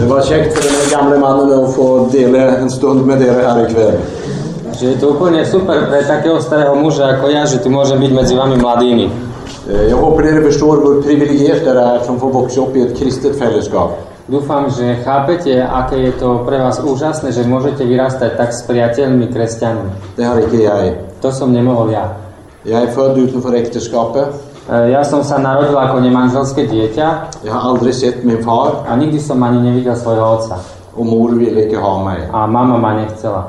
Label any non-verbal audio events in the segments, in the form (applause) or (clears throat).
Det var kjekt for den gamle mannen å få dele en stund med dere her i kveld. Že je to úplne super pre takého starého muža ako ja, že tu môžem byť medzi vami mladými. Eh, Jag hoppas dere förstår hur privilegierat det är som får växa upp i ett kristet fällskap. Dúfam, že chápete, aké je to pre vás úžasné, že môžete vyrastať tak s priateľmi kresťanmi. Det har inte jag. To som nemohol ja. Jag är född utanför äktenskapet. E, Ja som sa narodil ako nemanželské dieťa Jag har aldrig sett min far a nikdy som ani nevidel svojho otca. och mor ville inte ha mig. A mama ma nechcela.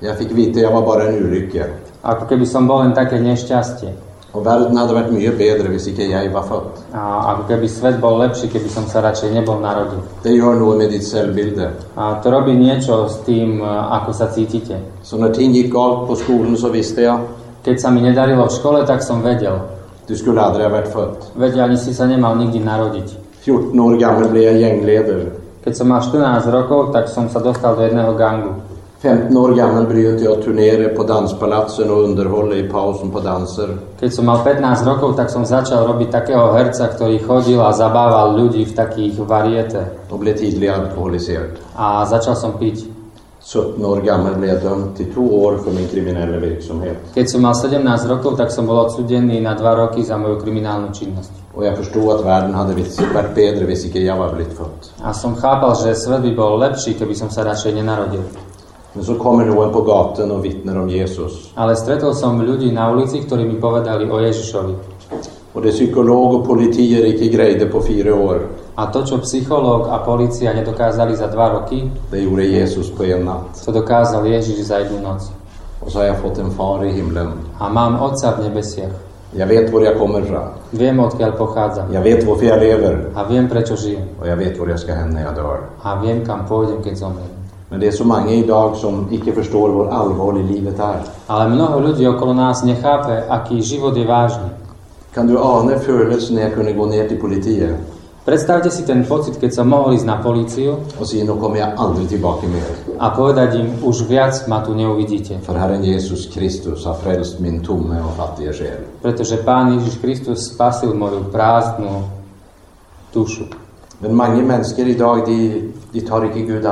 Jag fick veta jag var bara en olycka. Ako keby som bol len také nešťastie. Och världen hade varit mycket bättre hvis inte jag var född. A ako keby svet bol lepší, keby som sa radšej nebol narodil. Det gör något med ditt självbilde. A to robí niečo s tým, e, ako sa cítite. Så när ting gick galt på skolan så visste jag Keď sa mi nedarilo v škole, tak som vedel. Du skulle aldrig ha varit född. Veď ani si sa nemal nikdy narodiť. 14 år gammal blev jag gängledare. Keď som mal 14 rokov, tak som sa dostal do jedného gangu. 15 år gammal började jag turnera på danspalatsen och underhålla i pausen på danser. Keď som mal 15 rokov, tak som začal robiť takého herca, ktorý chodil a zabával ľudí v takých variete. och blev tidigare alkoholiserad. A začal som piť. 17 år gammal blev jag dömd till två år för min kriminella verksamhet. Keď som mal 17 rokov, tak som bol odsudený na 2 roky za moju kriminálnu činnosť. Och jag förstod att världen hade varit bättre om inte jag var blivit född. A som chápal, že svet by bol lepší, keby som sa radšej nenarodil. Men så kommer någon på gatan och vittnar om Jesus. Ale stretol som ľudí na ulici, ktorí mi povedali o Ježišovi. Och det psykolog och politier inte grejde på fyra år, A to, čo psychológ a policia nedokázali za 2 roky, det gjorde Jesus på en natt. to dokázal Ježiš za jednu noc. Och så har jag fått en far i himlen. A mám Otca v nebesiach. Jag vet var jag kommer ifrån. Viem, odkiaľ pochádzam. Jag vet varför jag lever. A viem, prečo žijem. Och jag vet var jag ska hem när jag dör. A viem, kam pôjdem, keď zomrem. Men det är så många idag som inte förstår hur allvarligt livet är. Ale mnoho ľudí okolo nás nechápe, aký život je vážny. Kan du ana födelsen när jag kunde gå ner till politiet Predstavte si ten pocit, keď som mohol ísť na políciu kommer mer. a povedať im, už viac ma tu neuvidíte. Herren Jesus Kristus har min tomme. Pretože Pán Ježiš Kristus spasil moju prázdnu dušu. Men de, de tar Gud.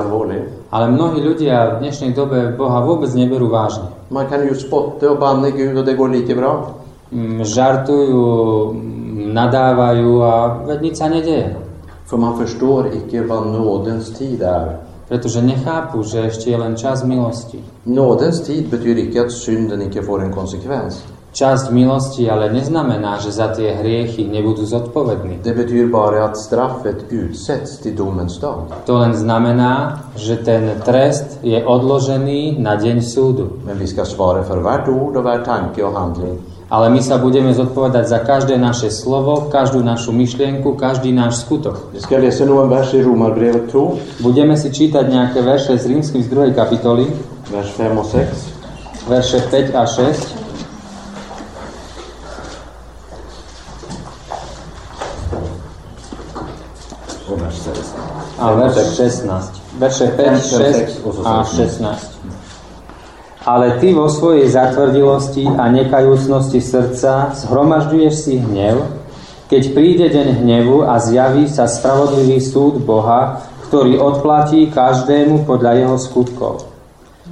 Ale mnohí ľudia v dnešnej dobe Boha vôbec neberú vážne. Man kan Gud det går bra. Mm, Žartujú, nadávajú a veď nič sa nedeje. För man förstår inte vad nådens tid är. Pretože nechápu, že ešte je len čas milosti. Nådens tid betyder inte att synden inte får en konsekvens. Časť milosti ale neznamená, že za tie hriechy nebudú zodpovední. Det betyder bara att straffet utsätts till domens dag. To len znamená, že ten trest je odložený na deň súdu. Men vi ska svara för hvert ord och var tanke och handling. Ale my sa budeme zodpovedať za každé naše slovo, každú našu myšlienku, každý náš skutok. Vi ska läsa några vers i Romarbrevet 2, Budeme si čítať nejaké verše z rímskym z 2. kapitoly, vers 5 och 6. verše 5 a 6. Och vers 6. A verš 16. Verše 5, 6 a 16. Ale ty vo svojej zatvrdilosti a nekajúcnosti srdca zhromažďuješ si hnev, keď príde deň hnevu a zjaví sa spravodlivý súd Boha, ktorý odplatí každému podľa jeho skutkov.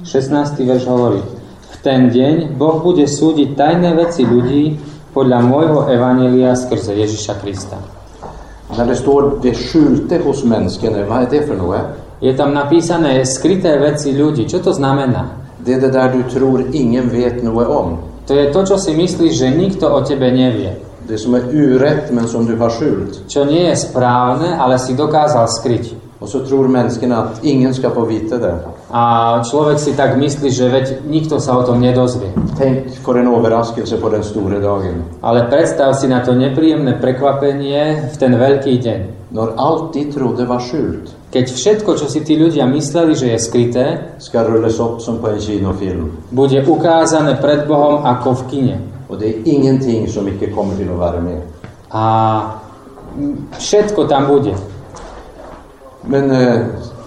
16. verš hovorí, v ten deň Boh bude súdiť tajné veci ľudí podľa môjho evanelia skrze Ježiša Krista. När det står det skjulte hos människan, vad är det för något? Je tam napísané skryté veci ľudí. Čo to znamená? Det är det där du tror ingen vet något om. To je to, čo si myslíš, že nikto o tebe nevie. Det som är urätt men som du har skjult. Čo nie je správne, ale si dokázal skryť. Och så tror människan att ingen ska få veta det. A človek si tak myslí, že veď nikto sa o tom nedozvie. Tänk för en överraskelse på den stora dagen. Ale predstav si na to nepríjemné prekvapenie v ten veľký deň. När allt de trodde var skjult Keď všetko, čo si tí ľudia mysleli, že je skryté, ska rullas upp som på en kinofilm. bude ukázané pred Bohom ako v kine. Och det är ingenting som icke kommer till att vara med. A všetko tam bude. Men eh,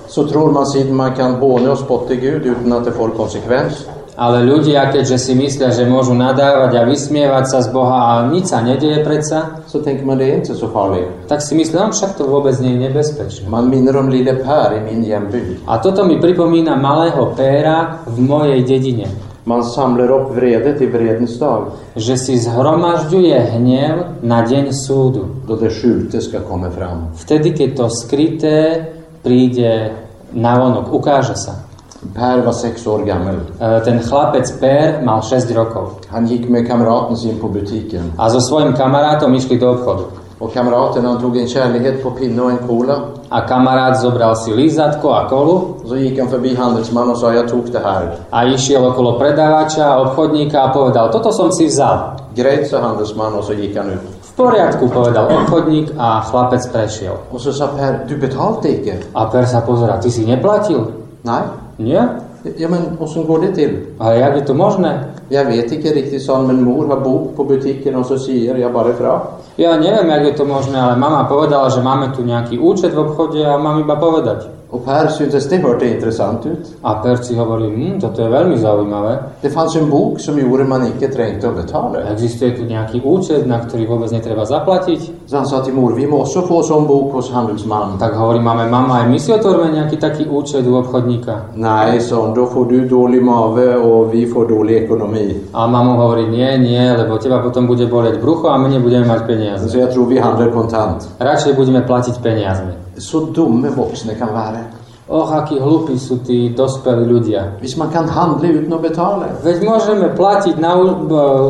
så tror man sig man kan håna och spotta Gud utan att det får konsekvens. Ale ľudia, keďže si myslia, že môžu nadávať a vysmievať sa z Boha a nič sa nedieje predsa, Så tänker man det är inte så farligt. tak si myslia, no však to vôbec nie je nebezpečné. Man minner om lille Per i min hembygd. A toto mi pripomína malého péra v mojej dedine. Man samlar upp vrede till vredens dag, Že si zhromažďuje hnev na deň súdu. då det skjulte ska komma fram. Vtedy, keď to skryté príde na vonok, ukáže sa. Per var sex år gammal. E, Ten chlapec Per mal 6 rokov Han gick med kamraten sin på butiken. a so svojím kamarátom išli do obchodu. Och kamraten han tog en kärlighet på pinne och en cola. A kamarát zobral si lízatko a kolu så gick han förbi handelsman och sa jag tog det här. a išiel okolo predávača, obchodníka a povedal, toto som si vzal. Grejt sa handelsman och så gick han ut. V poriadku, povedal obchodník a chlapec prešiel. Och så sa Per, du betalte icke? A Per sa pozera, ty si neplatil? Nej. Nie? Ja men och så går det till? Ale jak je to možné? Jag vet inte riktigt, sa han, men mor har bok på butiken och så säger jag bara ifrån. Ja neviem, jak je to možné, ale mama povedala, že máme tu nejaký účet v obchode a mám iba povedať. Och Per syntes det hörde intressant ut. A Perci hovorí, hm, toto je veľmi zaujímavé. Det fanns en bok som gjorde man icke trängte att betala. Existuje tu nejaký účet, na ktorý vôbec netreba zaplatiť? Så han sa mor, vi måste få sån bok hos handelsman. Tak hovorí, máme mama, aj my si otvoríme nejaký taký účet u obchodníka. Nej, sa hon, då får du dålig mave och vi får dålig ekonomi. A mama hovorí, nie, nie, lebo teba potom bude boleť brucho a my nebudeme mať peniaze. Så jag tror vi handlar kontant. Radšej budeme platiť peniazmi. Så dumma vuxna kan vara. Och, akí hlupí sú tí dospelí ľudia. Hvis man kan handla utan att betala. Veď môžeme platiť na,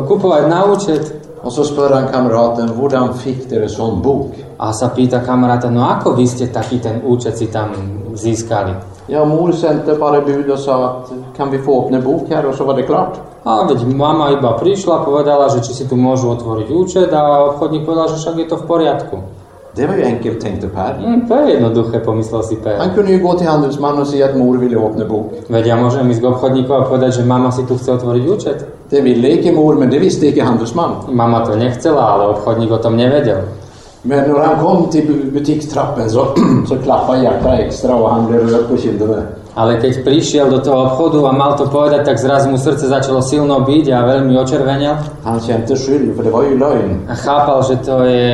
kupovať na účet. Och så spör han kamraten, hvordan fick en sån bok? A sa pýta kamaráta, no ako vy ste taký ten účet si tam získali? Ja, mor sände bara bud och sa att kan vi få öppna bok här och så var det klart. A veď mama iba prišla, povedala, že či si tu môžu otvoriť účet a obchodník povedal, že však je to v poriadku. Det var ju enkelt, tänkte Per. Hm, to je jednoduché, pomyslel si Per. Han kunde ju gå till handelsmannen och säga att mor ville öppna bok. Veď ja môžem ísť k obchodníku a povedať, že mama si tu chce otvoriť účet. Det ville icke mor, men det visste icke handelsman. Mama to nechcela, ale obchodník o tom nevedel. Men när han kom till bu- butikstrappen så, (clears throat) så klappade hjärtat extra och han blev röd på kinderna. Ale keď prišiel do toho obchodu a mal to povedať, tak zrazu mu srdce začalo silno byť a veľmi očervenel. Han skyld, det var. A chápal, že to je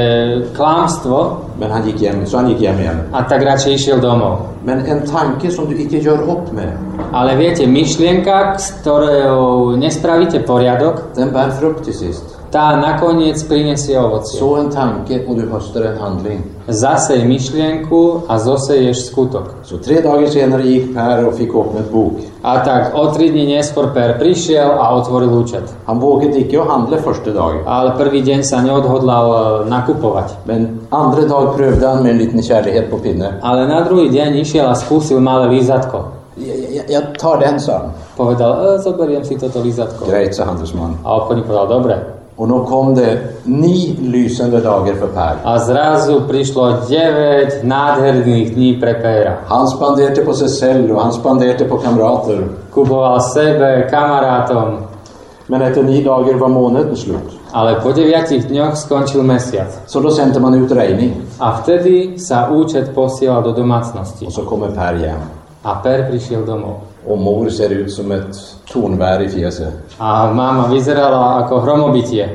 klámstvo Men han gick hem, så han gick hem igen. a tak radšej išiel domov. Men en tanke som du icke gör upp med, Ale viete, myšlienka, ktorou nespravíte poriadok, den bär frukt till sist. tá nakoniec prinesie ovocie. Så en tanke och du höstar en handling. Zasej myšlienku a zoseješ skutok. Så tre dagar senare gick Per och fick öppna ett bok. A tak o tri dni neskôr Per prišiel a otvoril účet. Han vågade icke att handla första dagen. Ale prvý deň sa neodhodlal e, nakupovať. Men andra dag prövade han med en liten kärlighet på pinne. Ale na druhý deň išiel a skúsil malé lízatko. Jag, jag tar den, sa. Povedal, e, zoberiem si toto lízatko. Grejt, sa handelsman. A obchodník povedal, dobre. Och då kom det ni lysande dagar för Per. A zrazu prišlo 9 nádherných dní pre Péra. Han spenderade på sig själv och han spenderade på kamrater. Kupoval sebe, kamarátom, Men efter nio dagar var månaden slut. ale po 9 dňoch skončil mesiac. Så då sände man ut räkning. A vtedy sa účet posielal do domácnosti. Och så kommer Per hem. A Per prišiel domov. Och mor ser ut som ett tornbär i fjäset. A mama vyzerala ako hromobitie.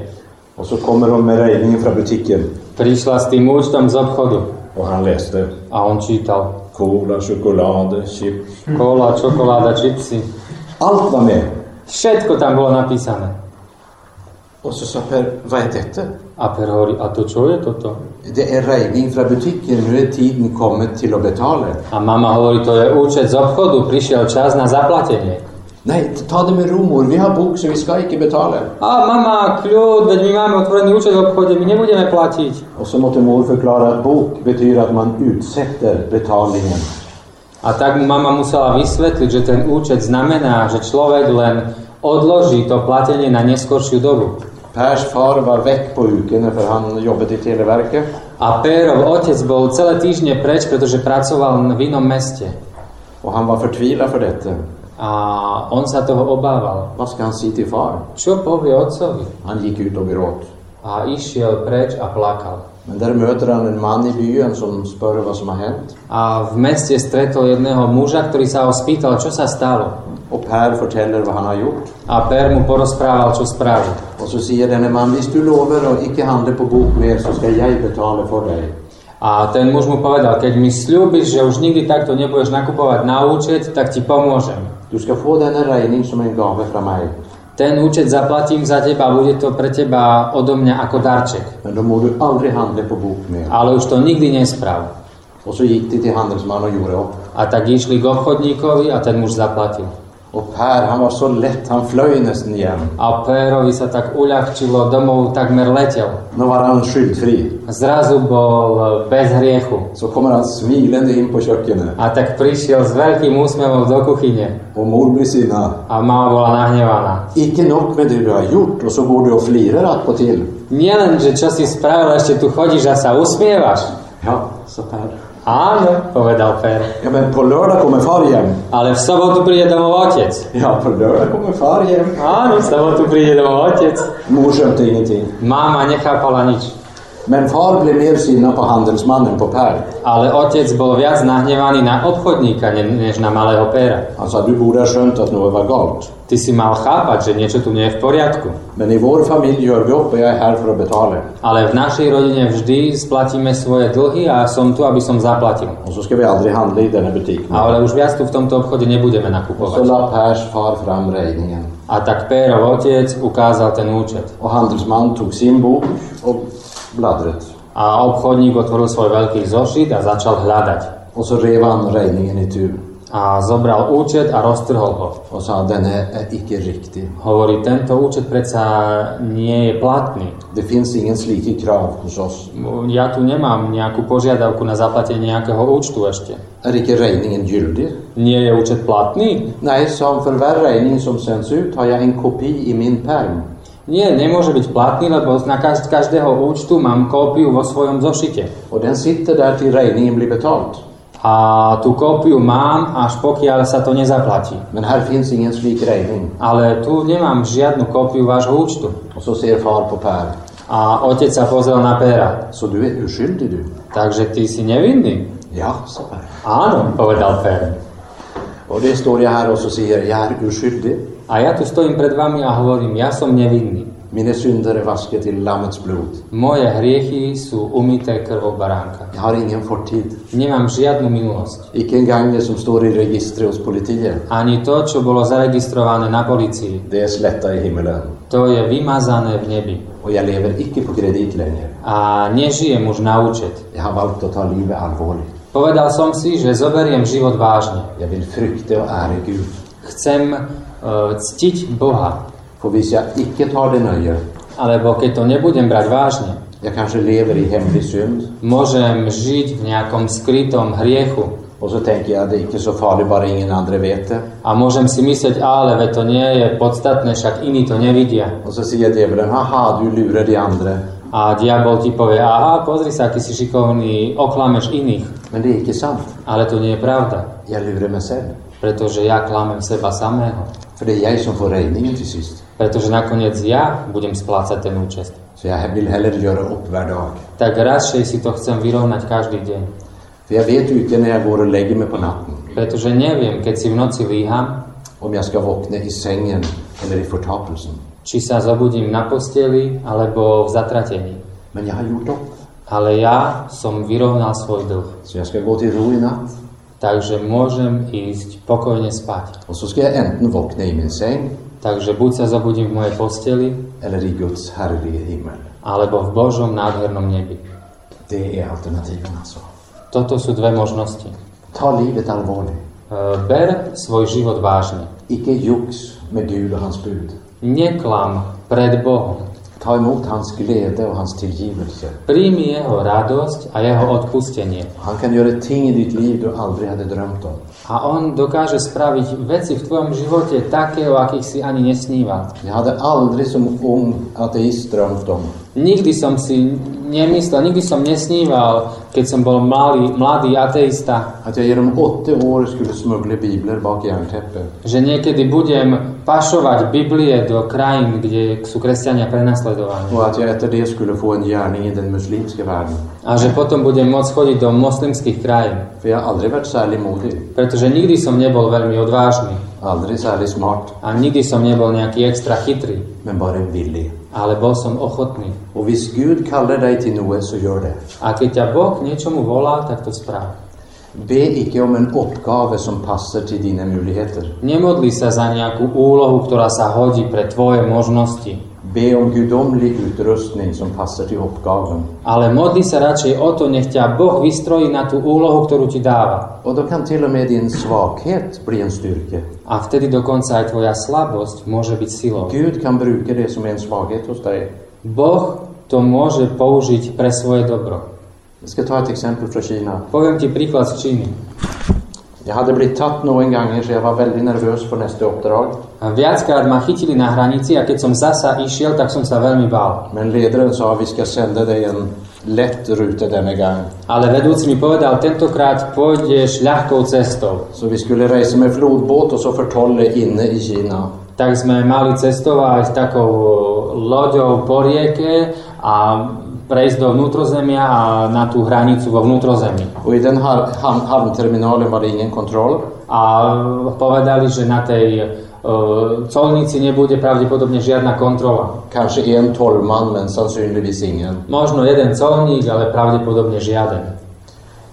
Och så kommer hon med räkningen från butiken. Prišla s tým účtom z obchodu. Och han läste. A on čítal Cola, choklad, chips. kola, čokoláda, čipsy. Allt var med. Všetko tam bolo napísané. Och så sa Per, vad är detta? A Per hovorí, a to čo je toto? Det är räkning från butiken. Nu är tiden kommit till att betala. A mama hovorí, to je účet z obchodu, prišiel čas na zaplatenie. Nej, ta det med ro mor. Vi har bok så vi ska inte betala. A mama, kľud, veď my máme otvorený účet v obchode, my nebudeme platiť. Och så måtte mor förklara att bok betyder att man utsätter betalningen. A tak mu mama musela vysvetliť, že ten účet znamená, že človek len odloží to platenie na neskoršiu dobu. Pers far var väck på ukene för han jobbade i Televerket. A Pérov otec bol celé týždne preč, pretože pracoval v inom meste. Och han var förtvivlad för detta. A on sa toho obával. Vad ska han säga till far? Čo povie otcovi? Han gick ut och gråt. A išiel preč a plakal. Men där möter han en man i byen som spör vad som har hänt. A v meste stretol jedného muža, ktorý sa ho spýtal, čo sa stalo. Och Per fortäller vad han har gjort. A Per mu porozprával, čo spravil. Och så säger denne man, hvis du lovar att icke handla på bok mer så ska jag betala för dig. A ten muž mu povedal, keď mi slúbiš, že už nikdy takto nebudeš nakupovať na účet, tak ti pomôžem. Du ska få denna räkning som en gave från mig. Ten účet zaplatím za teba, bude to pre teba odo mňa ako darček. Men då må du aldrig handla på bok mer. Ale už to nikdy nesprav. Och så gick de till handelsman och gjorde upp. A tak išli k obchodníkovi a ten muž zaplatil. Och Per, han var så lätt, han flöj nästan igen. A Pérovi sa tak uľahčilo, domov takmer letel. Nu var han skyldfri. Zrazu bol bez hriechu. Så kommer han smilande in på kökenet. A tak prišiel s veľkým úsmevom do kuchyne. Och mor blir sinna. A mama bola nahnevaná. Icke nog med det du har gjort och så går du och flirar attpåtill. Nielen, že čo si spravil, ešte tu chodíš a sa usmievaš. Ja, sa Per. Áno, povedal Pér. Ja, men på lördag kommer far hem. Ale v sobotu príde domov otec. Ja, på lördag kommer far hem. Áno, v sobotu príde domov otec. Mor skönte ingenting. Mama nechápala nič. Men far blev mer sinna på handelsmannen, på Per. Ale otec bol viac nahnevaný na obchodníka, ne- než na malého Péra. Han sa, du borde ha skönt att något var galt. Ty si mal chápať, že niečo tu nie je v poriadku. Men i vår familj gör vi upp och jag är här för att betala. Ale v našej rodine vždy splatíme svoje dlhy a som tu, aby som zaplatil. Och så ska vi aldrig handla i denna butik. Ale už viac tu v tomto obchode nebudeme Och så nakupovať. la Pers far fram räkningen. A tak Pérov otec ukázal ten účet. Och handelsman tog sin bok och bladdret. A obchodník otvoril svoj veľký zošit a začal hľadať. Och så rev han räkningen i tu A zobral účet a roztrhol ho. och sa den är icke riktig. Hovorí, tento účet predsa nie je platný. Det finns ingen slike krav hos oss. Ja tu nemám nejakú požiadavku na zaplatenie nejakého účtu ešte. Är icke räkningen giltig? Nie je účet platný? Nej, som för varje räkning som sänds ut har jag en kopi i min perm. Nie, nemôže byť platný, lebo na každ- každého účtu mám kópiu vo svojom zošite. Och den sitter där till räkningen blir betalt. A tú kópiu mám, až pokiaľ sa to nezaplatí. Men här finns ingen slik räkning. Ale tu nemám žiadnu kópiu vášho účtu. Och så ser far på Per. A otec sa pozrel na Péra. Så du är oskyldig du? Takže ty si nevinný? Ja, sa Per. Áno, povedal Pér. Och det står jag här och så säger jag är oskyldig. A ja tu stojím pred vami a hovorím, ja som nevinný. Mina synder är vaskade till Lammets blod. Moje hriechy sú umité krvou baránka. Jag har ingen fortid. Nemám žiadnu minulosť. Icke en det som står i registret hos politiet. Ani to, čo bolo zaregistrované na policii, Det är slätta i himmelen. to je vymazané v nebi. Och jag lever icke på kredit längre. A nežijem už na účet. Jag har valt att ta livet allvarligt. Povedal som si, že zoberiem život vážne. Jag vill frukta och ära Gud. Chcem uh, ctiť Boha. För hvis jag icke tar det nöje, Alebo keď to nebudem brať vážne, jag kanske lever i hemlig synd. môžem žiť v nejakom skrytom hriechu. Och så tänker jag, det är inte så farligt, bara ingen andra vet det. A môžem si myslieť, ale veď to nie je podstatné, však iní to nevidia. Och så säger djävulen, haha, du lurar de andra. A diabol ti povie, aha, pozri sa, aký si šikovný, oklameš iných. Men det är icke sant. Ale to nie je pravda, Jag lurar mig själv. pretože ja klamem seba samého. För det är jag som får räkningen till sist. Pretože nakoniec ja budem splácať ten účest. Så jag vill hellre göra upp hver dag. Tak radšej si to chcem vyrovnať každý deň. För jag vet inte när jag går och lägger mig på natten Pretože neviem, keď si v noci líham, om jag ska vakna i sängen eller i förtapelsen. či sa zobudím na posteli alebo v zatratení. Men jag har gjort upp. Ale ja som vyrovnal svoj dlh. Så jag ska gå till ro i natt. Takže môžem ísť pokojne spať. Och så ska jag enten vakna i min säng Takže buď sa zobudím v mojej posteli, eller i Guds härliga himmel. alebo v Božom nádhernom nebi. Det är alternativen alltså. Toto sú dve možnosti. Ta livet allvarligt. ber svoj život vážne. Icke juks med Gud och hans bud. Neklam pred Bohom. Ta emot hans glädje och hans tillgivelse. Príjmi jeho radosť a jeho odpustenie. Han kan göra ting i ditt liv du aldrig hade drömt om. A on dokáže spraviť veci v tvojom živote také, o akých si ani nesníval. Jag hade aldrig som ung ateist om Nikdy som si nemyslel, nikdy som nesníval, keď som bol mladý, mladý ateista, att jag genom 80 år skulle smuggla biblar bak järntäppe. že niekedy budem pašovať Biblie do krajín, kde sú kresťania prenasledovaní. Och att jag efter det skulle få en gärning i den muslimska världen. A že potom budem môcť chodiť do moslimských krajín. För jag har aldrig varit särskilt modig. Pretože nikdy som nebol veľmi odvážny. Aldrig särskilt smart. A nikdy som nebol nejaký extra chytrý. Men bara villig. Ale bol som ochotný. Och visst Gud kallar dig till Noe så gör det. A keď ťa Boh k niečomu volá, tak to správ. Be icke om en uppgave som passar till dina möjligheter. Nemodli sa za nejakú úlohu, ktorá sa hodí pre tvoje možnosti. Be om gudomlig utrustning som passar till uppgaven. Ale modli sa radšej o to, nech ťa Boh vystrojí na tú úlohu, ktorú ti dáva. Och då kan till och med din svaghet bli en styrka. A vtedy dokonca aj tvoja slabosť môže byť silou. Gud kan bruka det som är en svaghet hos dig. Boh to môže použiť pre svoje dobro. Jag ska ta ett exempel från Kina. Poviem ti príklad z Číny. Jag hade blivit tatt någon gånger så jag var väldigt nervös för nästa uppdrag. Viackrát ma chytili na hranici a keď som zasa išiel, tak som sa veľmi bál. Men ledaren sa vi ska sända dig en lätt ruta denna gång. Ale vedúci mi povedal, tentokrát pôjdeš ľahkou cestou. Så vi skulle resa med flodbåt och så förtolla inne i Kina. Tak sme mali cestovať takou loďou po rieke a prejsť do vnútrozemia a na tú hranicu vo vnútrozemí. Och i den ham- hamnterminalen var det ingen kontroll. A povedali, že na tej colnici nebude pravdepodobne žiadna kontrola. Kanske en tolvman men sannolikt ingen. Možno jeden colník, ale pravdepodobne žiaden.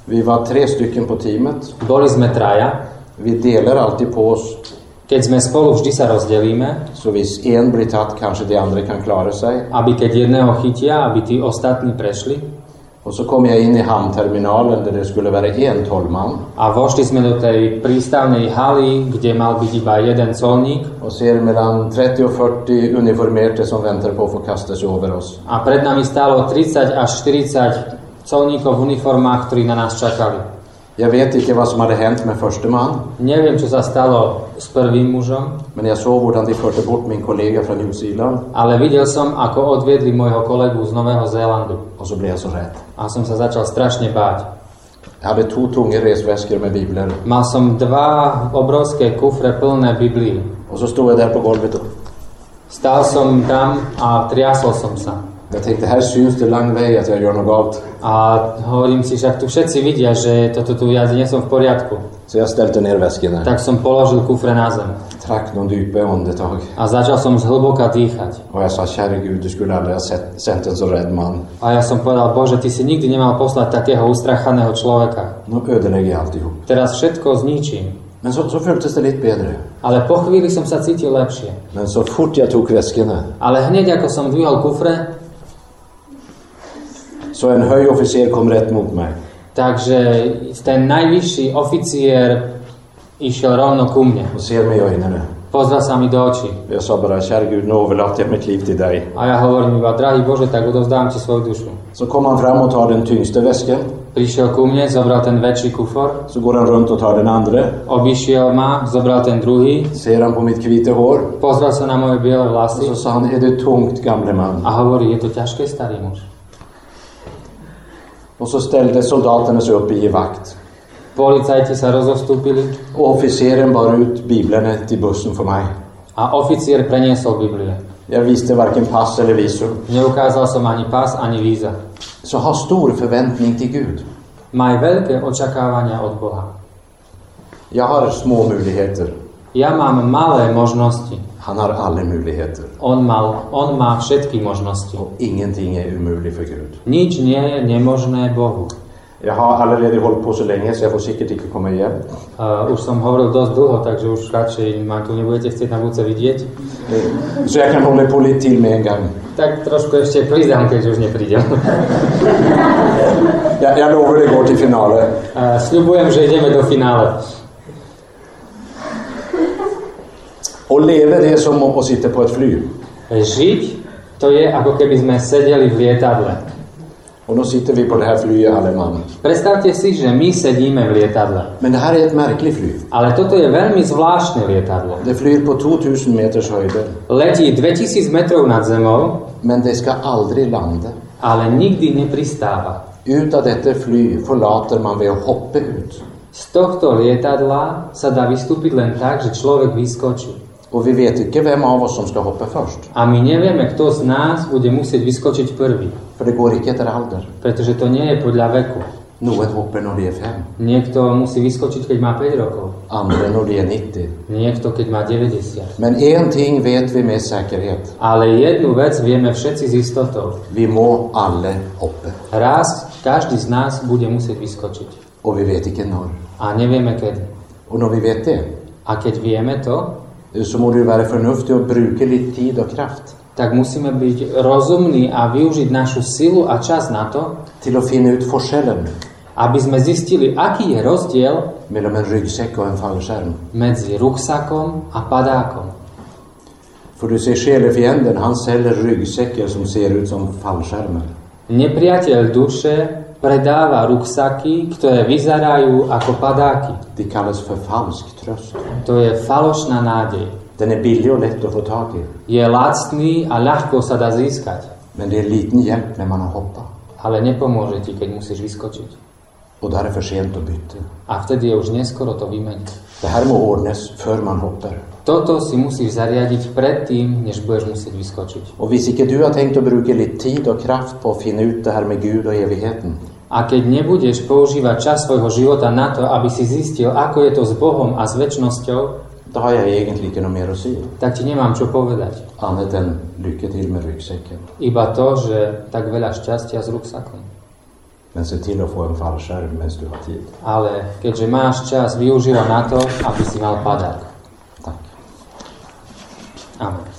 Vi var tre stycken på teamet. Boli sme traja. Vi delar alltid på oss. Keď sme spolu, vždy sa rozdelíme, Så hvis en blir tatt kanske de andra kan klara sig. aby keď jedného chytia, aby tí ostatní prešli. Och så kom jag in i hamnterminalen där det skulle vara en tolvman. A vošli sme do tej prístavnej haly, kde mal byť iba jeden colník Och ser mellan 30 och 40 uniformerade som väntar på att få kasta sig över oss. a pred nami stálo 30 až 40 colníkov v uniformách, ktorí na nás čakali. Jag vet inte vad som hade hänt med förste man. Neviem, čo sa stalo s prvým mužom, Men jag såg hur de förde bort min kollega från New Zealand. ale videl som, ako odviedli môjho kolegu z Nového Zélandu. Och så blev jag så rädd. A som sa začal strašne báť. Jag hade två tunga resväskor med biblar. Mal som dva obrovské kufre plné Biblii. Och så stod jag där på golvet Stál som tam a triasol som sa. Jag tänkte, här syns det lång väg att jag gör något galt. A hovorím si, však tu všetci vidia, že toto tu ja nie som v poriadku. Så jag ställde ner där. Tak som položil kufre na zem. Trakk någon djupa andetag. A začal som zhlboka dýchať. Och jag sa, käre Gud, du skulle aldrig ha sett, sänt en så rädd man. A ja som povedal, Bože, Ty si nikdy nemal poslať takého ustrachaného človeka. Nu ödelägger alltihop. Teraz všetko zničím. Men så, så kändes det lite bättre. Ale po chvíli som sa cítil lepšie. Men så fort jag tog väskorna Ale hneď ako som dvihol kufre, så en hög officer kom rätt mot mig. takže ten najvyšší oficier išiel rovno ku mne. och ser mig i ögonen. Pozrel sa mi do očí. Jag sa bara, käre Gud, nu överlåter jag mitt liv till dig. A ja hovorím iba, drahý Bože, tak odovzdám Ti svoju dušu. Så kom han fram och tar den tyngsta väskan. Prišiel ku mne, zobral ten väčší kufor, Så går han runt och tar den andra. obišiel ma, zobral ten druhý, Ser han på mitt kvita hår. pozrel sa na moje biele vlasy så sa han, är du tungt gamle man? a hovorí, je to ťažké, starý muž. Och så ställde soldaterna sig upp i vakt. Policajti sa rozostúpili Och officeren bar ut biblarna till bussen för mig. a oficier preniesol Biblie. Jag visste varken pass eller visum. Neukázal som ani pás, ani víza. Så ha stor förväntning till Gud. Maj veľké očakávania od Boha. Jag har små möjligheter. Ja mám malé možnosti. Han har alla möjligheter. On, mal, on má všetky možnosti. Och ingenting är omöjligt för Gud. Nič nie je nemožné Bohu. Jag har allerede hållit på så länge så jag får säkert inte komma igen. Uh, už som hovoril dosť dlho, takže už radšej ma tu nebudete chcieť na budúce vidieť. Eh, Så jag kan hålla på lite till med en gång. Tak trošku ešte pridám, keď už neprídem. Jag, jag lovar det går till finalen. Uh, sľubujem, že ideme do finále. Och leva det är som att sitta på ett flyg. Žiť, to je ako keby sme sedeli v lietadle. Och då sitter vi på det här flyget alle man. Predstavte si, že my sedíme v lietadle. Men det här är ett märkligt flyg. Ale toto je veľmi zvláštne lietadlo. Det flyger på 2000 meters höjder. Letí 2000 metrov nad zemou, Men det ska aldrig landa. ale nikdy nepristáva. Ut av detta fly förlater man ved att hoppa ut. Z tohto lietadla sa dá vystúpiť len tak, že človek vyskočí. Och vi vet inte vem av oss som ska hoppa först. A my nevieme, kto z nás bude musieť vyskočiť prvý. För det går inte efter ålder. Pretože to nie je podľa veku. Någon hoppar när de är fem. Niekto musí vyskočiť, keď má 5 rokov. Andra när de är 90. Niekto, keď má 90. Men en ting vet vi med säkerhet. Ale jednu vec vieme všetci s istotou. Vi må alle hoppa. Raz každý z nás bude musieť vyskočiť. Och vi vet inte när. A nevieme kedy. Och när vi vet det, A keď vieme to, så må det ju vara förnuftigt att bruka lite tid och kraft tak musíme byť rozumní a využiť našu silu a čas na to, till att finna ut forskellen aby sme zistili, aký je rozdiel mellan en ryggsäck och en fallskärm. medzi ruksakom a padákom. För du ser själefienden, han säljer ryggsäckar som ser ut som fallskärmar. Nepriateľ duše predáva ruksaky, ktoré vyzerajú ako padáky. Det kallas för falsk tröst. To je falošná nádej. Den är billig och lätt att få tag i. Je lacný a ľahko sa dá získať, Men det är liten hjälp när man har hoppat. ale nepomôže ti, keď musíš vyskočiť. Och då är för sent att byta. A vtedy je už neskoro to vymeniť. Det här må ordnas för man hoppar. Toto si musíš zariadiť predtým, než budeš musieť vyskočiť. Och visst inte du har tänkt att bruka lite tid och kraft på att finna ut det här med Gud och evigheten. A keď nebudeš používať čas svojho života na to, aby si zistil, ako je to s Bohom a s väčšnosťou, Då har jag egentligen inte något mer att säga. tak ti nemám čo povedať. Annat än lycka till med ryggsäcken. Iba to, že tak veľa šťastia s ruksakom. Men se till att få en fallskärm medan du har tid. Ale keďže máš čas, využíva na to, aby si mal padák. Amen.